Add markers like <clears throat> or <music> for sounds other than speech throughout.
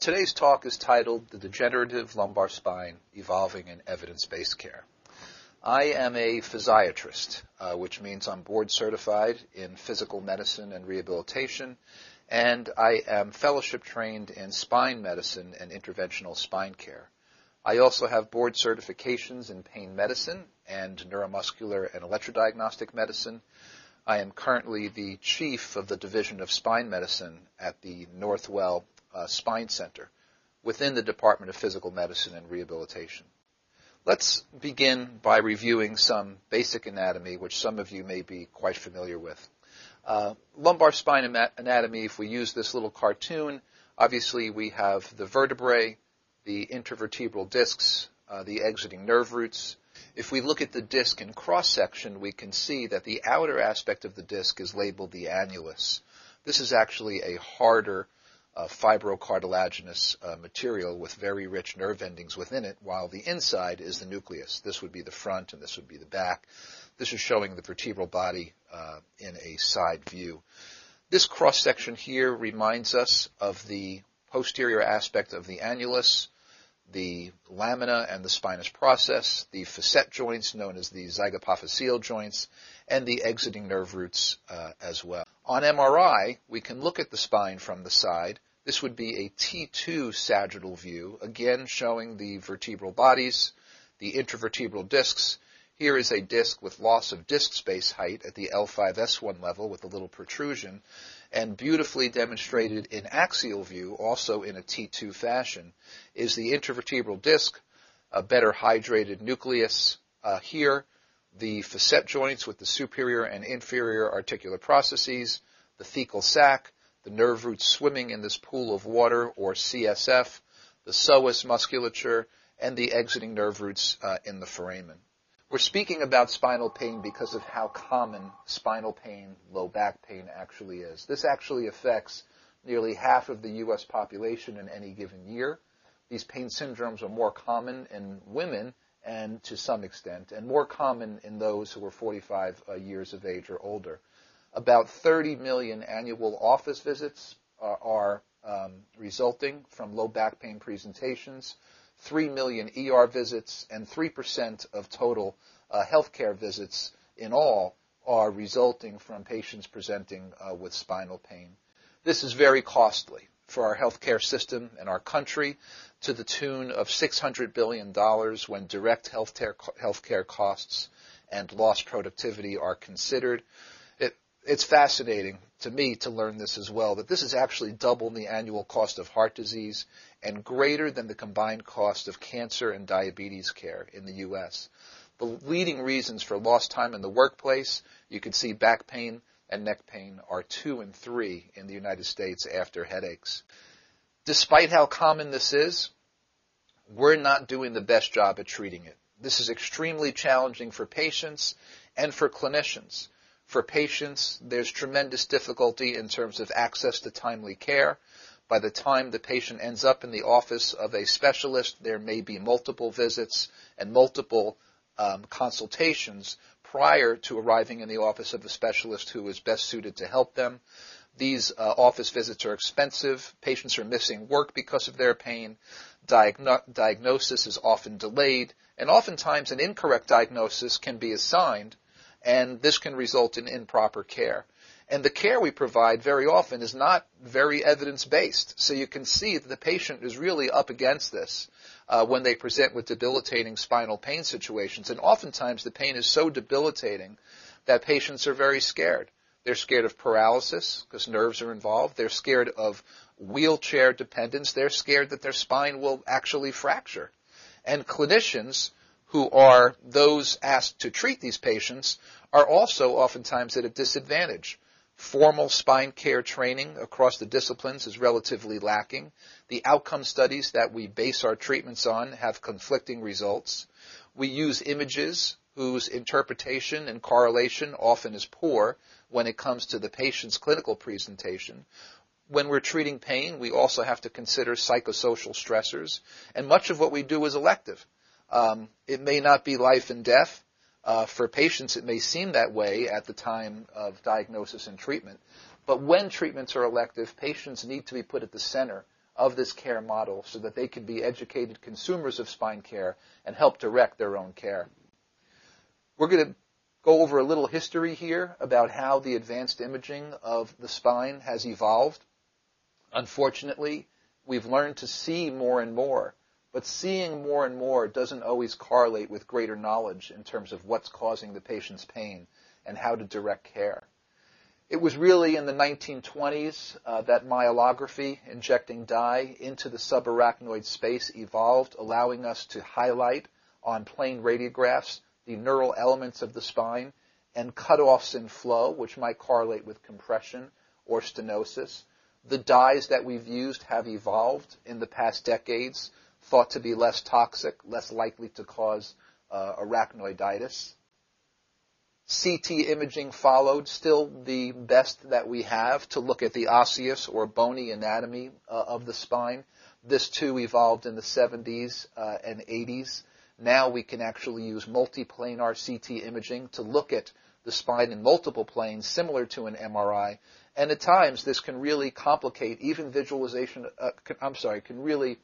Today's talk is titled The Degenerative Lumbar Spine Evolving in Evidence-Based Care. I am a physiatrist, uh, which means I'm board certified in physical medicine and rehabilitation, and I am fellowship trained in spine medicine and interventional spine care. I also have board certifications in pain medicine and neuromuscular and electrodiagnostic medicine. I am currently the chief of the Division of Spine Medicine at the Northwell uh, Spine Center within the Department of Physical Medicine and Rehabilitation. Let's begin by reviewing some basic anatomy, which some of you may be quite familiar with. Uh, lumbar spine anatomy, if we use this little cartoon, obviously we have the vertebrae, the intervertebral discs, uh, the exiting nerve roots. If we look at the disc in cross section, we can see that the outer aspect of the disc is labeled the annulus. This is actually a harder uh, fibrocartilaginous uh, material with very rich nerve endings within it, while the inside is the nucleus. This would be the front and this would be the back. This is showing the vertebral body uh, in a side view. This cross section here reminds us of the posterior aspect of the annulus, the lamina and the spinous process, the facet joints known as the zygapophyseal joints, and the exiting nerve roots uh, as well. On MRI, we can look at the spine from the side. This would be a T2 sagittal view, again showing the vertebral bodies, the intervertebral discs. Here is a disc with loss of disc space height at the L5S1 level with a little protrusion, and beautifully demonstrated in axial view, also in a T2 fashion, is the intervertebral disc, a better hydrated nucleus uh, here, the facet joints with the superior and inferior articular processes, the thecal sac, the nerve roots swimming in this pool of water or CSF, the psoas musculature, and the exiting nerve roots uh, in the foramen. We're speaking about spinal pain because of how common spinal pain, low back pain actually is. This actually affects nearly half of the U.S. population in any given year. These pain syndromes are more common in women and to some extent, and more common in those who are 45 uh, years of age or older. About 30 million annual office visits are um, resulting from low back pain presentations. 3 million ER visits, and 3% of total uh, healthcare visits in all are resulting from patients presenting uh, with spinal pain. This is very costly for our healthcare system and our country to the tune of $600 billion when direct healthcare costs and lost productivity are considered it's fascinating to me to learn this as well, that this is actually double the annual cost of heart disease and greater than the combined cost of cancer and diabetes care in the U.S. The leading reasons for lost time in the workplace, you can see back pain and neck pain are two and three in the United States after headaches. Despite how common this is, we're not doing the best job at treating it. This is extremely challenging for patients and for clinicians. For patients, there's tremendous difficulty in terms of access to timely care. By the time the patient ends up in the office of a specialist, there may be multiple visits and multiple um, consultations prior to arriving in the office of a specialist who is best suited to help them. These uh, office visits are expensive. Patients are missing work because of their pain. Diagno- diagnosis is often delayed, and oftentimes an incorrect diagnosis can be assigned and this can result in improper care. And the care we provide very often is not very evidence based. So you can see that the patient is really up against this uh, when they present with debilitating spinal pain situations. And oftentimes the pain is so debilitating that patients are very scared. They're scared of paralysis because nerves are involved. They're scared of wheelchair dependence. They're scared that their spine will actually fracture. And clinicians who are those asked to treat these patients are also oftentimes at a disadvantage. Formal spine care training across the disciplines is relatively lacking. The outcome studies that we base our treatments on have conflicting results. We use images whose interpretation and correlation often is poor when it comes to the patient's clinical presentation. When we're treating pain, we also have to consider psychosocial stressors, and much of what we do is elective. Um, it may not be life and death. Uh, for patients, it may seem that way at the time of diagnosis and treatment. But when treatments are elective, patients need to be put at the center of this care model so that they can be educated consumers of spine care and help direct their own care. We're going to go over a little history here about how the advanced imaging of the spine has evolved. Unfortunately, we've learned to see more and more, but seeing more and more doesn't always correlate with greater knowledge in terms of what's causing the patient's pain and how to direct care. It was really in the 1920s uh, that myelography, injecting dye into the subarachnoid space, evolved, allowing us to highlight on plain radiographs the neural elements of the spine and cutoffs in flow, which might correlate with compression or stenosis. The dyes that we've used have evolved in the past decades, thought to be less toxic, less likely to cause uh, arachnoiditis. CT imaging followed, still the best that we have to look at the osseous or bony anatomy uh, of the spine. This too evolved in the 70s uh, and 80s. Now we can actually use multiplanar CT imaging to look at the spine in multiple planes, similar to an MRI. And at times, this can really complicate even visualization. Uh, can, I'm sorry, can really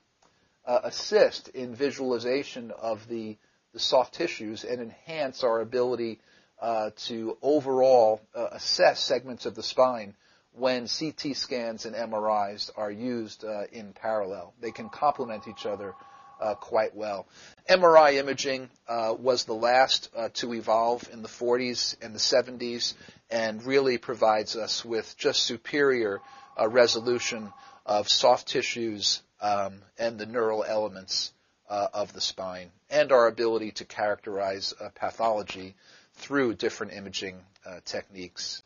uh, assist in visualization of the, the soft tissues and enhance our ability uh, to overall uh, assess segments of the spine when CT scans and MRIs are used uh, in parallel. They can complement each other uh, quite well. MRI imaging uh, was the last to evolve in the 40s and the 70s and really provides us with just superior resolution of soft tissues um, and the neural elements of the spine and our ability to characterize pathology through different imaging uh, techniques.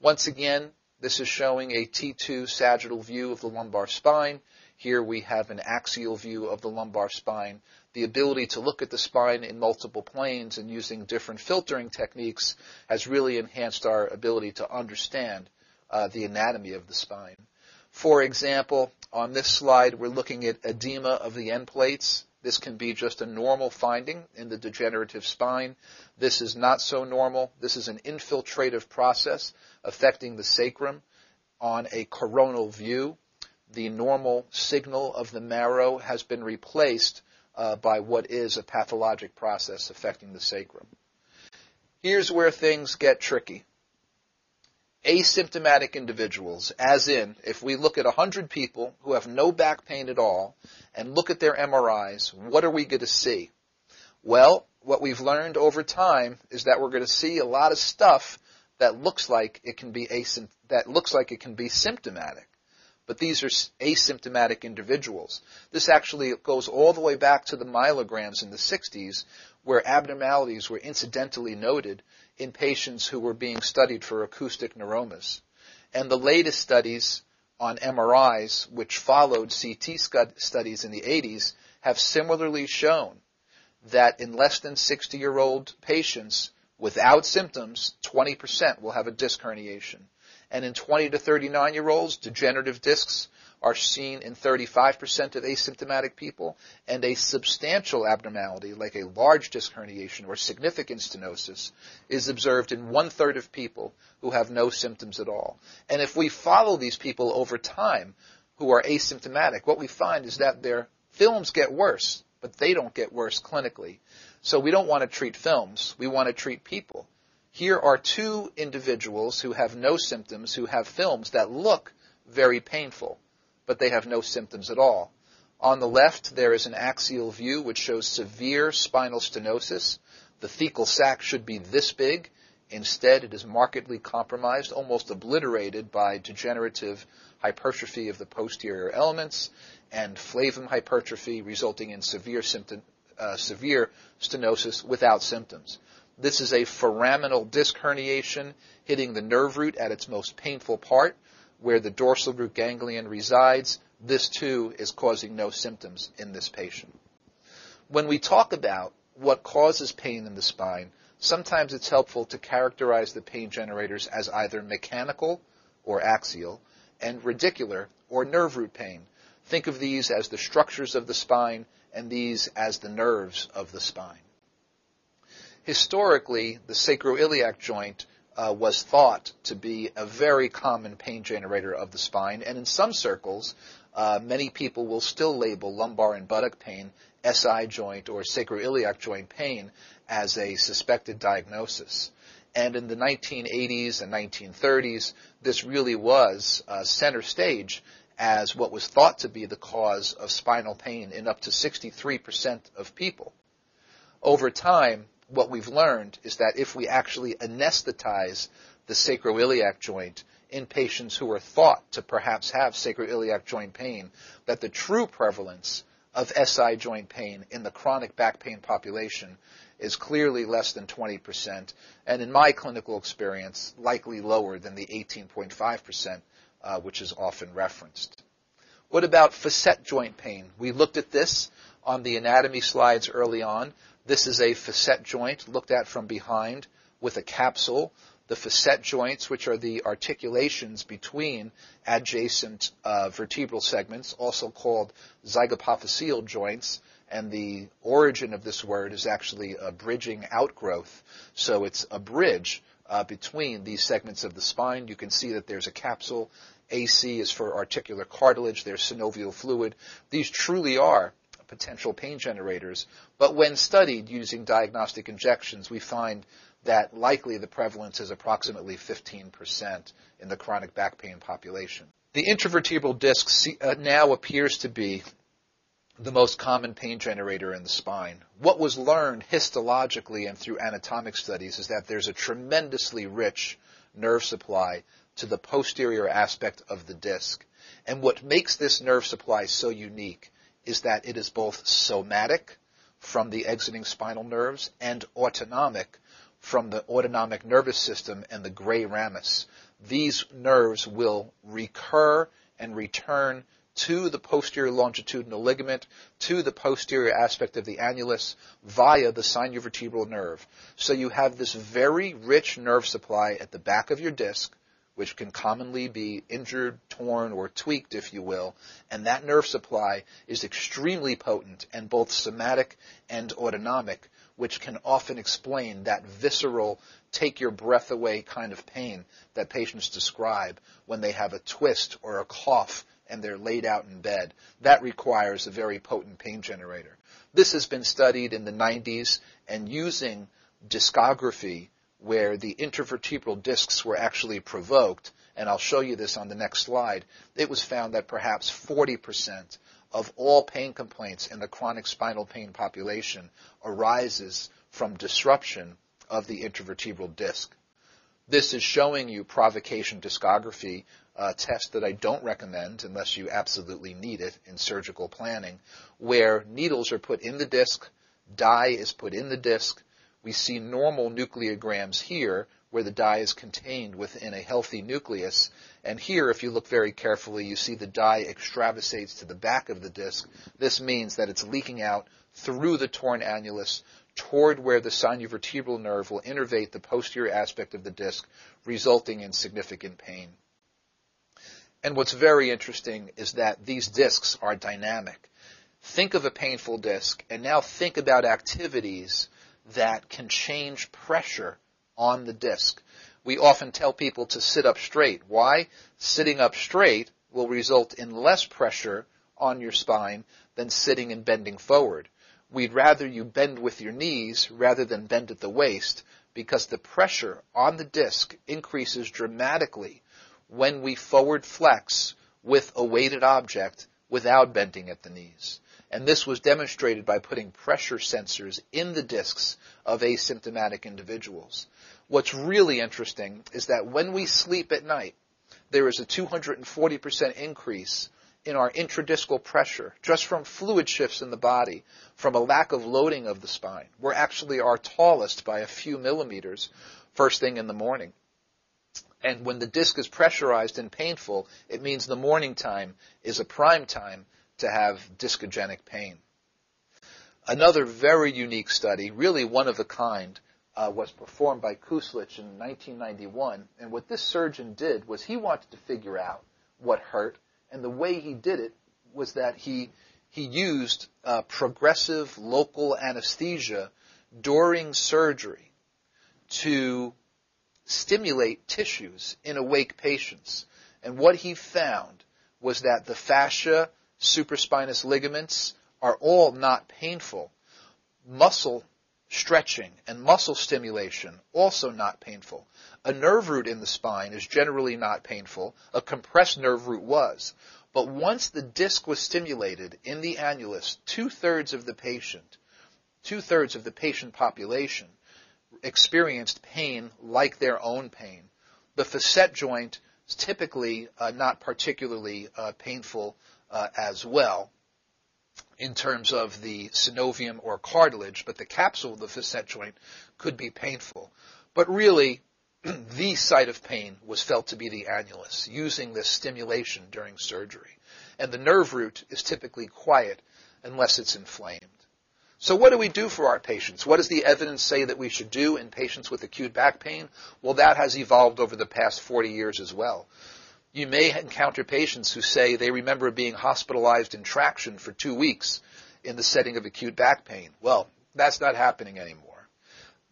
Once again, this is showing a T2 sagittal view of the lumbar spine. Here we have an axial view of the lumbar spine. The ability to look at the spine in multiple planes and using different filtering techniques has really enhanced our ability to understand uh, the anatomy of the spine. For example, on this slide, we're looking at edema of the end plates. This can be just a normal finding in the degenerative spine. This is not so normal. This is an infiltrative process affecting the sacrum on a coronal view. The normal signal of the marrow has been replaced uh, by what is a pathologic process affecting the sacrum. Here's where things get tricky. Asymptomatic individuals, as in, if we look at 100 people who have no back pain at all and look at their MRIs, what are we going to see? Well, what we've learned over time is that we're going to see a lot of stuff that looks like it can be asympt- that looks like it can be symptomatic. But these are asymptomatic individuals. This actually goes all the way back to the myelograms in the 60s, where abnormalities were incidentally noted in patients who were being studied for acoustic neuromas. And the latest studies on MRIs, which followed CT studies in the 80s, have similarly shown that in less than 60 year old patients without symptoms, 20% will have a disc herniation. And in 20 to 39 year olds, degenerative discs are seen in 35% of asymptomatic people, and a substantial abnormality, like a large disc herniation or significant stenosis, is observed in one third of people who have no symptoms at all. And if we follow these people over time who are asymptomatic, what we find is that their films get worse, but they don't get worse clinically. So we don't want to treat films, we want to treat people. Here are two individuals who have no symptoms, who have films that look very painful but they have no symptoms at all. On the left, there is an axial view which shows severe spinal stenosis. The thecal sac should be this big. Instead, it is markedly compromised, almost obliterated by degenerative hypertrophy of the posterior elements and flavum hypertrophy, resulting in severe, symptom, uh, severe stenosis without symptoms. This is a foraminal disc herniation hitting the nerve root at its most painful part, where the dorsal root ganglion resides, this too is causing no symptoms in this patient. When we talk about what causes pain in the spine, sometimes it's helpful to characterize the pain generators as either mechanical or axial and radicular or nerve root pain. Think of these as the structures of the spine and these as the nerves of the spine. Historically, the sacroiliac joint uh, was thought to be a very common pain generator of the spine, and in some circles, uh, many people will still label lumbar and buttock pain, SI joint or sacroiliac joint pain as a suspected diagnosis. And in the 1980s and 1930s, this really was uh, center stage as what was thought to be the cause of spinal pain in up to 63% of people. Over time, what we've learned is that if we actually anesthetize the sacroiliac joint in patients who are thought to perhaps have sacroiliac joint pain, that the true prevalence of SI joint pain in the chronic back pain population is clearly less than 20%, and in my clinical experience, likely lower than the 18.5%, uh, which is often referenced. What about facet joint pain? We looked at this on the anatomy slides early on. This is a facet joint looked at from behind with a capsule. The facet joints, which are the articulations between adjacent uh, vertebral segments, also called zygapophyseal joints, and the origin of this word is actually a bridging outgrowth. So it's a bridge uh, between these segments of the spine. You can see that there's a capsule. AC is for articular cartilage. There's synovial fluid. These truly are potential pain generators. But when studied using diagnostic injections, we find that likely the prevalence is approximately 15% in the chronic back pain population. The intervertebral disc uh, now appears to be the most common pain generator in the spine. What was learned histologically and through anatomic studies is that there's a tremendously rich nerve supply to the posterior aspect of the disc. And what makes this nerve supply so unique is that it is both somatic from the exiting spinal nerves and autonomic from the autonomic nervous system and the gray ramus. These nerves will recur and return to the posterior longitudinal ligament, to the posterior aspect of the annulus via the sinovertebral nerve. So you have this very rich nerve supply at the back of your disc, which can commonly be injured, torn, or tweaked, if you will, and that nerve supply is extremely potent and both somatic and autonomic, which can often explain that visceral, take your breath away kind of pain that patients describe when they have a twist or a cough and they're laid out in bed. That requires a very potent pain generator. This has been studied in the 90s and using discography where the intervertebral discs were actually provoked, and I'll show you this on the next slide, it was found that perhaps 40% of all pain complaints in the chronic spinal pain population arises from disruption of the intervertebral disc. This is showing you provocation discography uh, test that I don't recommend unless you absolutely need it in surgical planning, where needles are put in the disc, dye is put in the disc. We see normal nucleograms here where the dye is contained within a healthy nucleus. And here, if you look very carefully, you see the dye extravasates to the back of the disc. This means that it's leaking out through the torn annulus toward where the sinovertebral nerve will innervate the posterior aspect of the disc, resulting in significant pain. And what's very interesting is that these discs are dynamic. Think of a painful disc and now think about activities that can change pressure on the disc. We often tell people to sit up straight. Why? Sitting up straight will result in less pressure on your spine than sitting and bending forward. We'd rather you bend with your knees rather than bend at the waist because the pressure on the disc increases dramatically when we forward flex with a weighted object without bending at the knees. And this was demonstrated by putting pressure sensors in the discs of asymptomatic individuals. What's really interesting is that when we sleep at night, there is a 240% increase in our intradiscal pressure just from fluid shifts in the body, from a lack of loading of the spine. We're actually our tallest by a few millimeters first thing in the morning. And when the disc is pressurized and painful, it means the morning time is a prime time to have discogenic pain. Another very unique study, really one of a kind, uh, was performed by Kuslich in 1991. And what this surgeon did was he wanted to figure out what hurt, and the way he did it was that he he used uh, progressive local anesthesia during surgery to stimulate tissues in awake patients. And what he found was that the fascia, supraspinous ligaments are all not painful. Muscle stretching and muscle stimulation also not painful. A nerve root in the spine is generally not painful. A compressed nerve root was. But once the disc was stimulated in the annulus, two thirds of the patient, two thirds of the patient population experienced pain like their own pain. The facet joint is typically uh, not particularly uh, painful uh, as well in terms of the synovium or cartilage, but the capsule of the facet joint could be painful. But really, <clears throat> the site of pain was felt to be the annulus, using this stimulation during surgery. And the nerve root is typically quiet unless it's inflamed. So what do we do for our patients? What does the evidence say that we should do in patients with acute back pain? Well, that has evolved over the past 40 years as well. You may encounter patients who say they remember being hospitalized in traction for two weeks in the setting of acute back pain. Well, that's not happening anymore.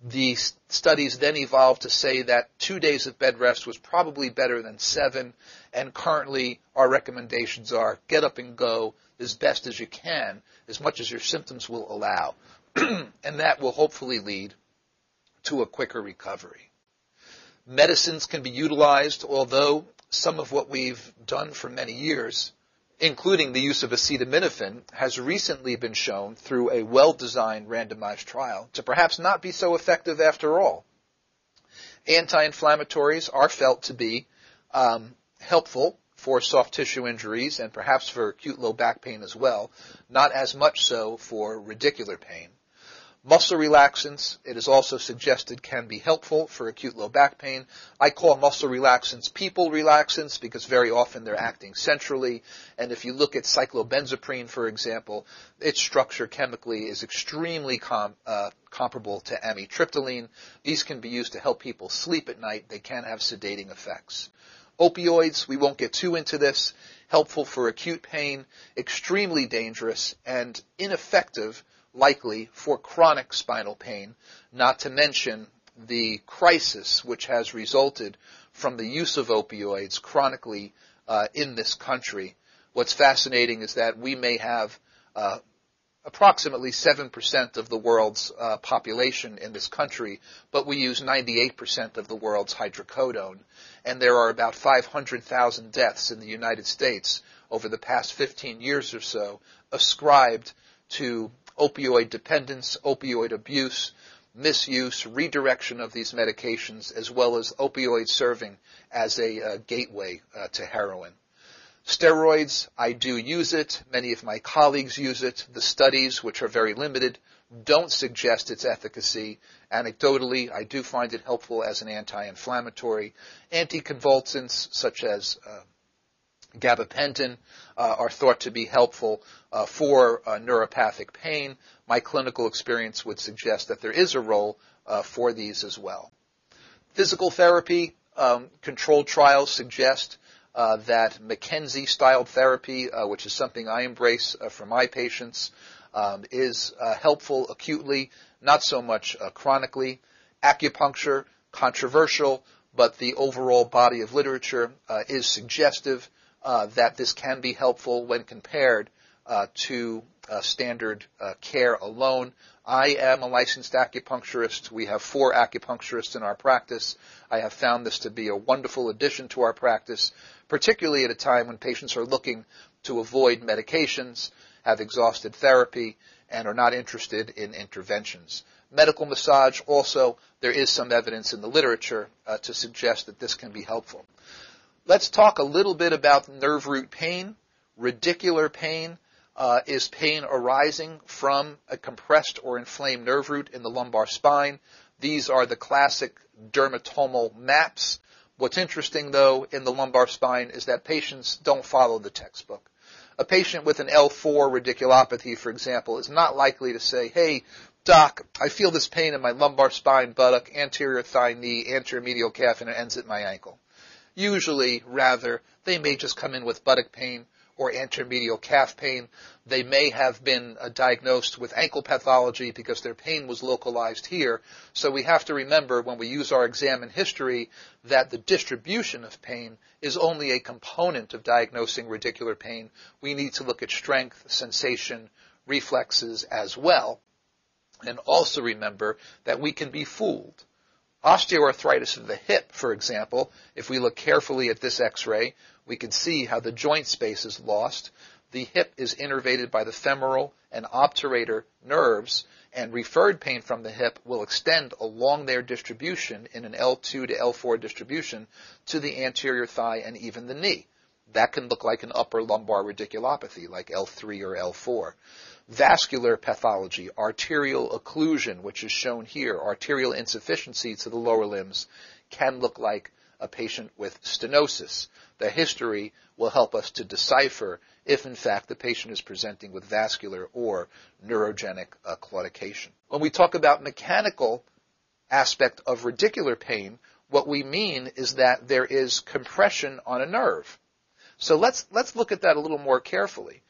The studies then evolved to say that two days of bed rest was probably better than seven, and currently our recommendations are get up and go as best as you can as much as your symptoms will allow. <clears throat> and that will hopefully lead to a quicker recovery. Medicines can be utilized, although some of what we've done for many years, including the use of acetaminophen, has recently been shown through a well-designed randomized trial to perhaps not be so effective after all. Anti-inflammatories are felt to be um, helpful for soft tissue injuries and perhaps for acute low back pain as well, not as much so for radicular pain. Muscle relaxants, it is also suggested, can be helpful for acute low back pain. I call muscle relaxants people relaxants because very often they're acting centrally. And if you look at cyclobenzaprine, for example, its structure chemically is extremely com- uh, comparable to amitriptyline. These can be used to help people sleep at night. They can have sedating effects. Opioids, we won't get too into this, helpful for acute pain, extremely dangerous, and ineffective, likely, for chronic spinal pain, not to mention the crisis which has resulted from the use of opioids chronically uh, in this country. What's fascinating is that we may have uh, approximately 7% of the world's uh, population in this country, but we use 98% of the world's hydrocodone. And there are about 500,000 deaths in the United States over the past 15 years or so ascribed to opioid dependence, opioid abuse, misuse, redirection of these medications, as well as opioids serving as a uh, gateway uh, to heroin. Steroids, I do use it. Many of my colleagues use it. The studies, which are very limited, don't suggest its efficacy. Anecdotally, I do find it helpful as an anti-inflammatory. Anticonvulsants, such as uh, gabapentin, uh, are thought to be helpful uh, for uh, neuropathic pain. My clinical experience would suggest that there is a role uh, for these as well. Physical therapy, um, controlled trials suggest uh, that McKenzie style therapy, uh, which is something I embrace for my patients, um, is helpful acutely, not so much chronically. Acupuncture, controversial, but the overall body of literature is suggestive Uh, that this can be helpful when compared uh, to uh, standard care alone. I am a licensed acupuncturist. We have four acupuncturists in our practice. I have found this to be a wonderful addition to our practice, particularly at a time when patients are looking to avoid medications, have exhausted therapy, and are not interested in interventions. Medical massage also, there is some evidence in the literature uh, to suggest that this can be helpful. Let's talk a little bit about nerve root pain. Radicular pain uh, is pain arising from a compressed or inflamed nerve root in the lumbar spine. These are the classic dermatomal maps. What's interesting though in the lumbar spine is that patients don't follow the textbook. A patient with an L4 radiculopathy, for example, is not likely to say, hey, doc, I feel this pain in my lumbar spine, buttock, anterior thigh, knee, anterior medial calf, and it ends at my ankle. Usually, rather, they may just come in with buttock pain or anteromedial calf pain. They may have been uh, diagnosed with ankle pathology because their pain was localized here. So we have to remember when we use our exam in history that the distribution of pain is only a component of diagnosing radicular pain. We need to look at strength, sensation, reflexes as well. And also remember that we can be fooled. Osteoarthritis of the hip, for example, if we look carefully at this x-ray, we can see how the joint space is lost. The hip is innervated by the femoral and obturator nerves, and referred pain from the hip will extend along their distribution in an L2 to L4 distribution to the anterior thigh and even the knee. That can look like an upper lumbar radiculopathy, like L3 or L4 vascular pathology, arterial occlusion, which is shown here, arterial insufficiency to the lower limbs, can look like a patient with stenosis. The history will help us to decipher if in fact the patient is presenting with vascular or neurogenic uh, claudication. When we talk about mechanical aspect of radicular pain, what we mean is that there is compression on a nerve. So let's, let's look at that a little more carefully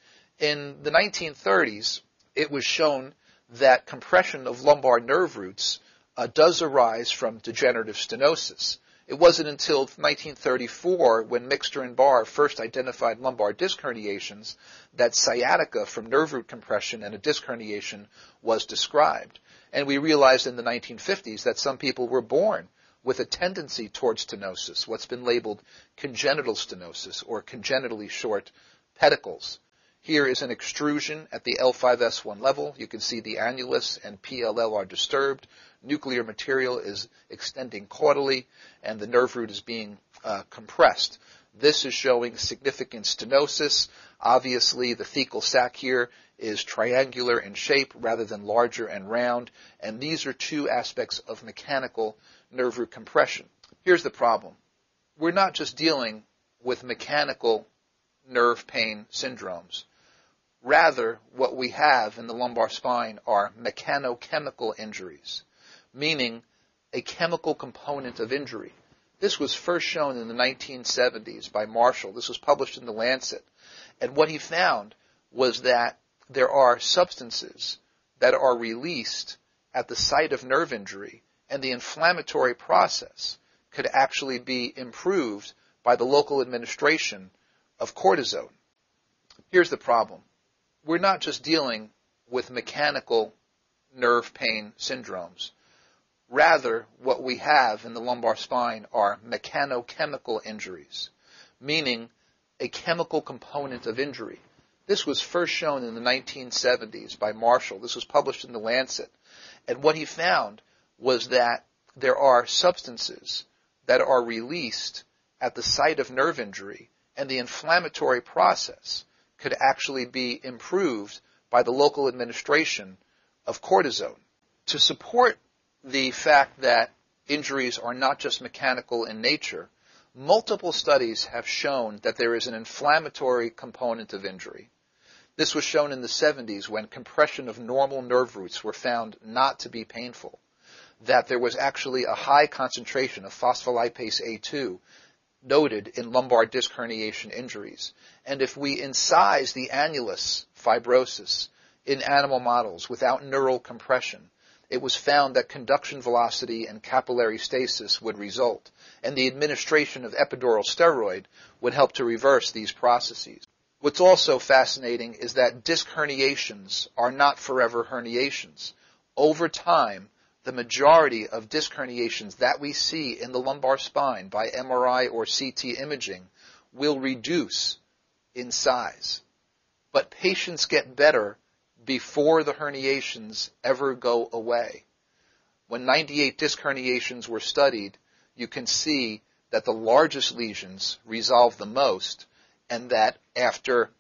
in the 1930s, it was shown that compression of lumbar nerve roots uh, does arise from degenerative stenosis. It wasn't until 1934 when Mixter and Barr first identified lumbar disc herniations that sciatica from nerve root compression and a disc herniation was described. And we realized in the 1950s that some people were born with a tendency towards stenosis, what's been labeled congenital stenosis or congenitally short pedicles. Here is an extrusion at the L5S1 level. You can see the annulus and PLL are disturbed. Nuclear material is extending caudally, and the nerve root is being uh, compressed. This is showing significant stenosis. Obviously, the thecal sac here is triangular in shape rather than larger and round, and these are two aspects of mechanical nerve root compression. Here's the problem. We're not just dealing with mechanical nerve pain syndromes. Rather, what we have in the lumbar spine are mechanochemical injuries, meaning a chemical component of injury. This was first shown in the 1970s by Marshall. This was published in The Lancet. And what he found was that there are substances that are released at the site of nerve injury, and the inflammatory process could actually be improved by the local administration of cortisone. Here's the problem we're not just dealing with mechanical nerve pain syndromes. Rather, what we have in the lumbar spine are mechanochemical injuries, meaning a chemical component of injury. This was first shown in the 1970s by Marshall. This was published in The Lancet. And what he found was that there are substances that are released at the site of nerve injury and the inflammatory process could actually be improved by the local administration of cortisone. To support the fact that injuries are not just mechanical in nature, multiple studies have shown that there is an inflammatory component of injury. This was shown in the 70s when compression of normal nerve roots were found not to be painful. That there was actually a high concentration of phospholipase A2 noted in lumbar disc herniation injuries. And if we incise the annulus fibrosus in animal models without neural compression, it was found that conduction velocity and capillary stasis would result, and the administration of epidural steroid would help to reverse these processes. What's also fascinating is that disc herniations are not forever herniations. Over time, the majority of disc herniations that we see in the lumbar spine by MRI or CT imaging will reduce in size. But patients get better before the herniations ever go away. When 98 disc herniations were studied, you can see that the largest lesions resolve the most and that after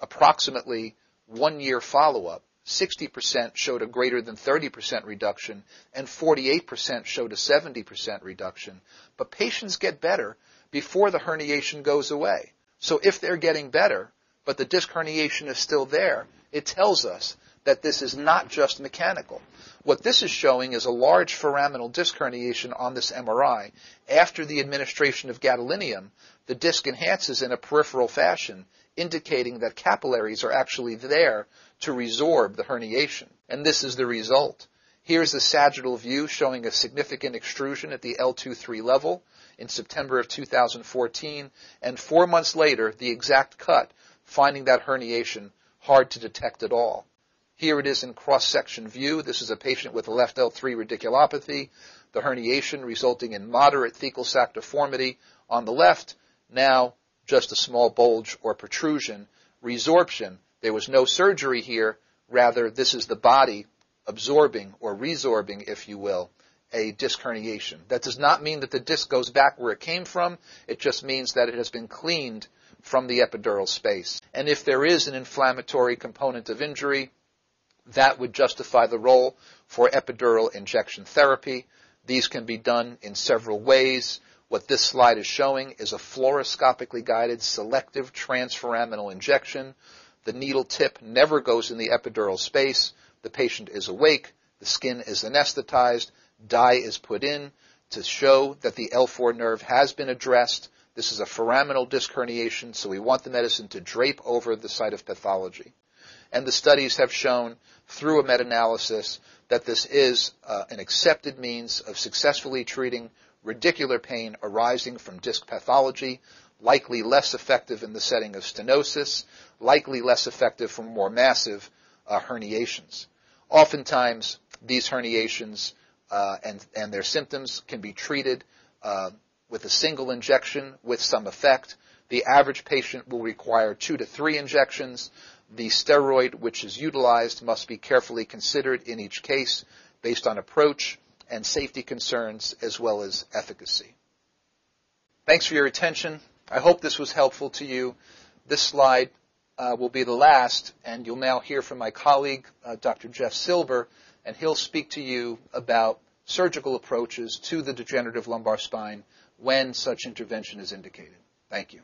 approximately one year follow-up, 60% showed a greater than 30% reduction, and 48% showed a 70% reduction. But patients get better before the herniation goes away. So if they're getting better, but the disc herniation is still there, it tells us that this is not just mechanical. What this is showing is a large foraminal disc herniation on this MRI. After the administration of gadolinium, the disc enhances in a peripheral fashion indicating that capillaries are actually there to resorb the herniation. And this is the result. Here's the sagittal view showing a significant extrusion at the L2-3 level in September of 2014, and four months later, the exact cut, finding that herniation hard to detect at all. Here it is in cross-section view. This is a patient with a left L3 radiculopathy, the herniation resulting in moderate thecal sac deformity on the left, now just a small bulge or protrusion, resorption. There was no surgery here, rather this is the body absorbing or resorbing, if you will, a disc herniation. That does not mean that the disc goes back where it came from. It just means that it has been cleaned from the epidural space. And if there is an inflammatory component of injury, that would justify the role for epidural injection therapy. These can be done in several ways. What this slide is showing is a fluoroscopically guided selective transforaminal injection. The needle tip never goes in the epidural space. The patient is awake, the skin is anesthetized, dye is put in to show that the L4 nerve has been addressed. This is a foraminal disc herniation, so we want the medicine to drape over the site of pathology. And the studies have shown through a meta-analysis that this is uh, an accepted means of successfully treating radicular pain arising from disc pathology, likely less effective in the setting of stenosis, likely less effective for more massive uh, herniations. Oftentimes, these herniations uh, and, and their symptoms can be treated uh, with a single injection with some effect. The average patient will require two to three injections. The steroid which is utilized must be carefully considered in each case based on approach and safety concerns as well as efficacy. Thanks for your attention. I hope this was helpful to you. This slide uh, will be the last, and you'll now hear from my colleague, uh, Dr. Jeff Silber, and he'll speak to you about surgical approaches to the degenerative lumbar spine when such intervention is indicated. Thank you.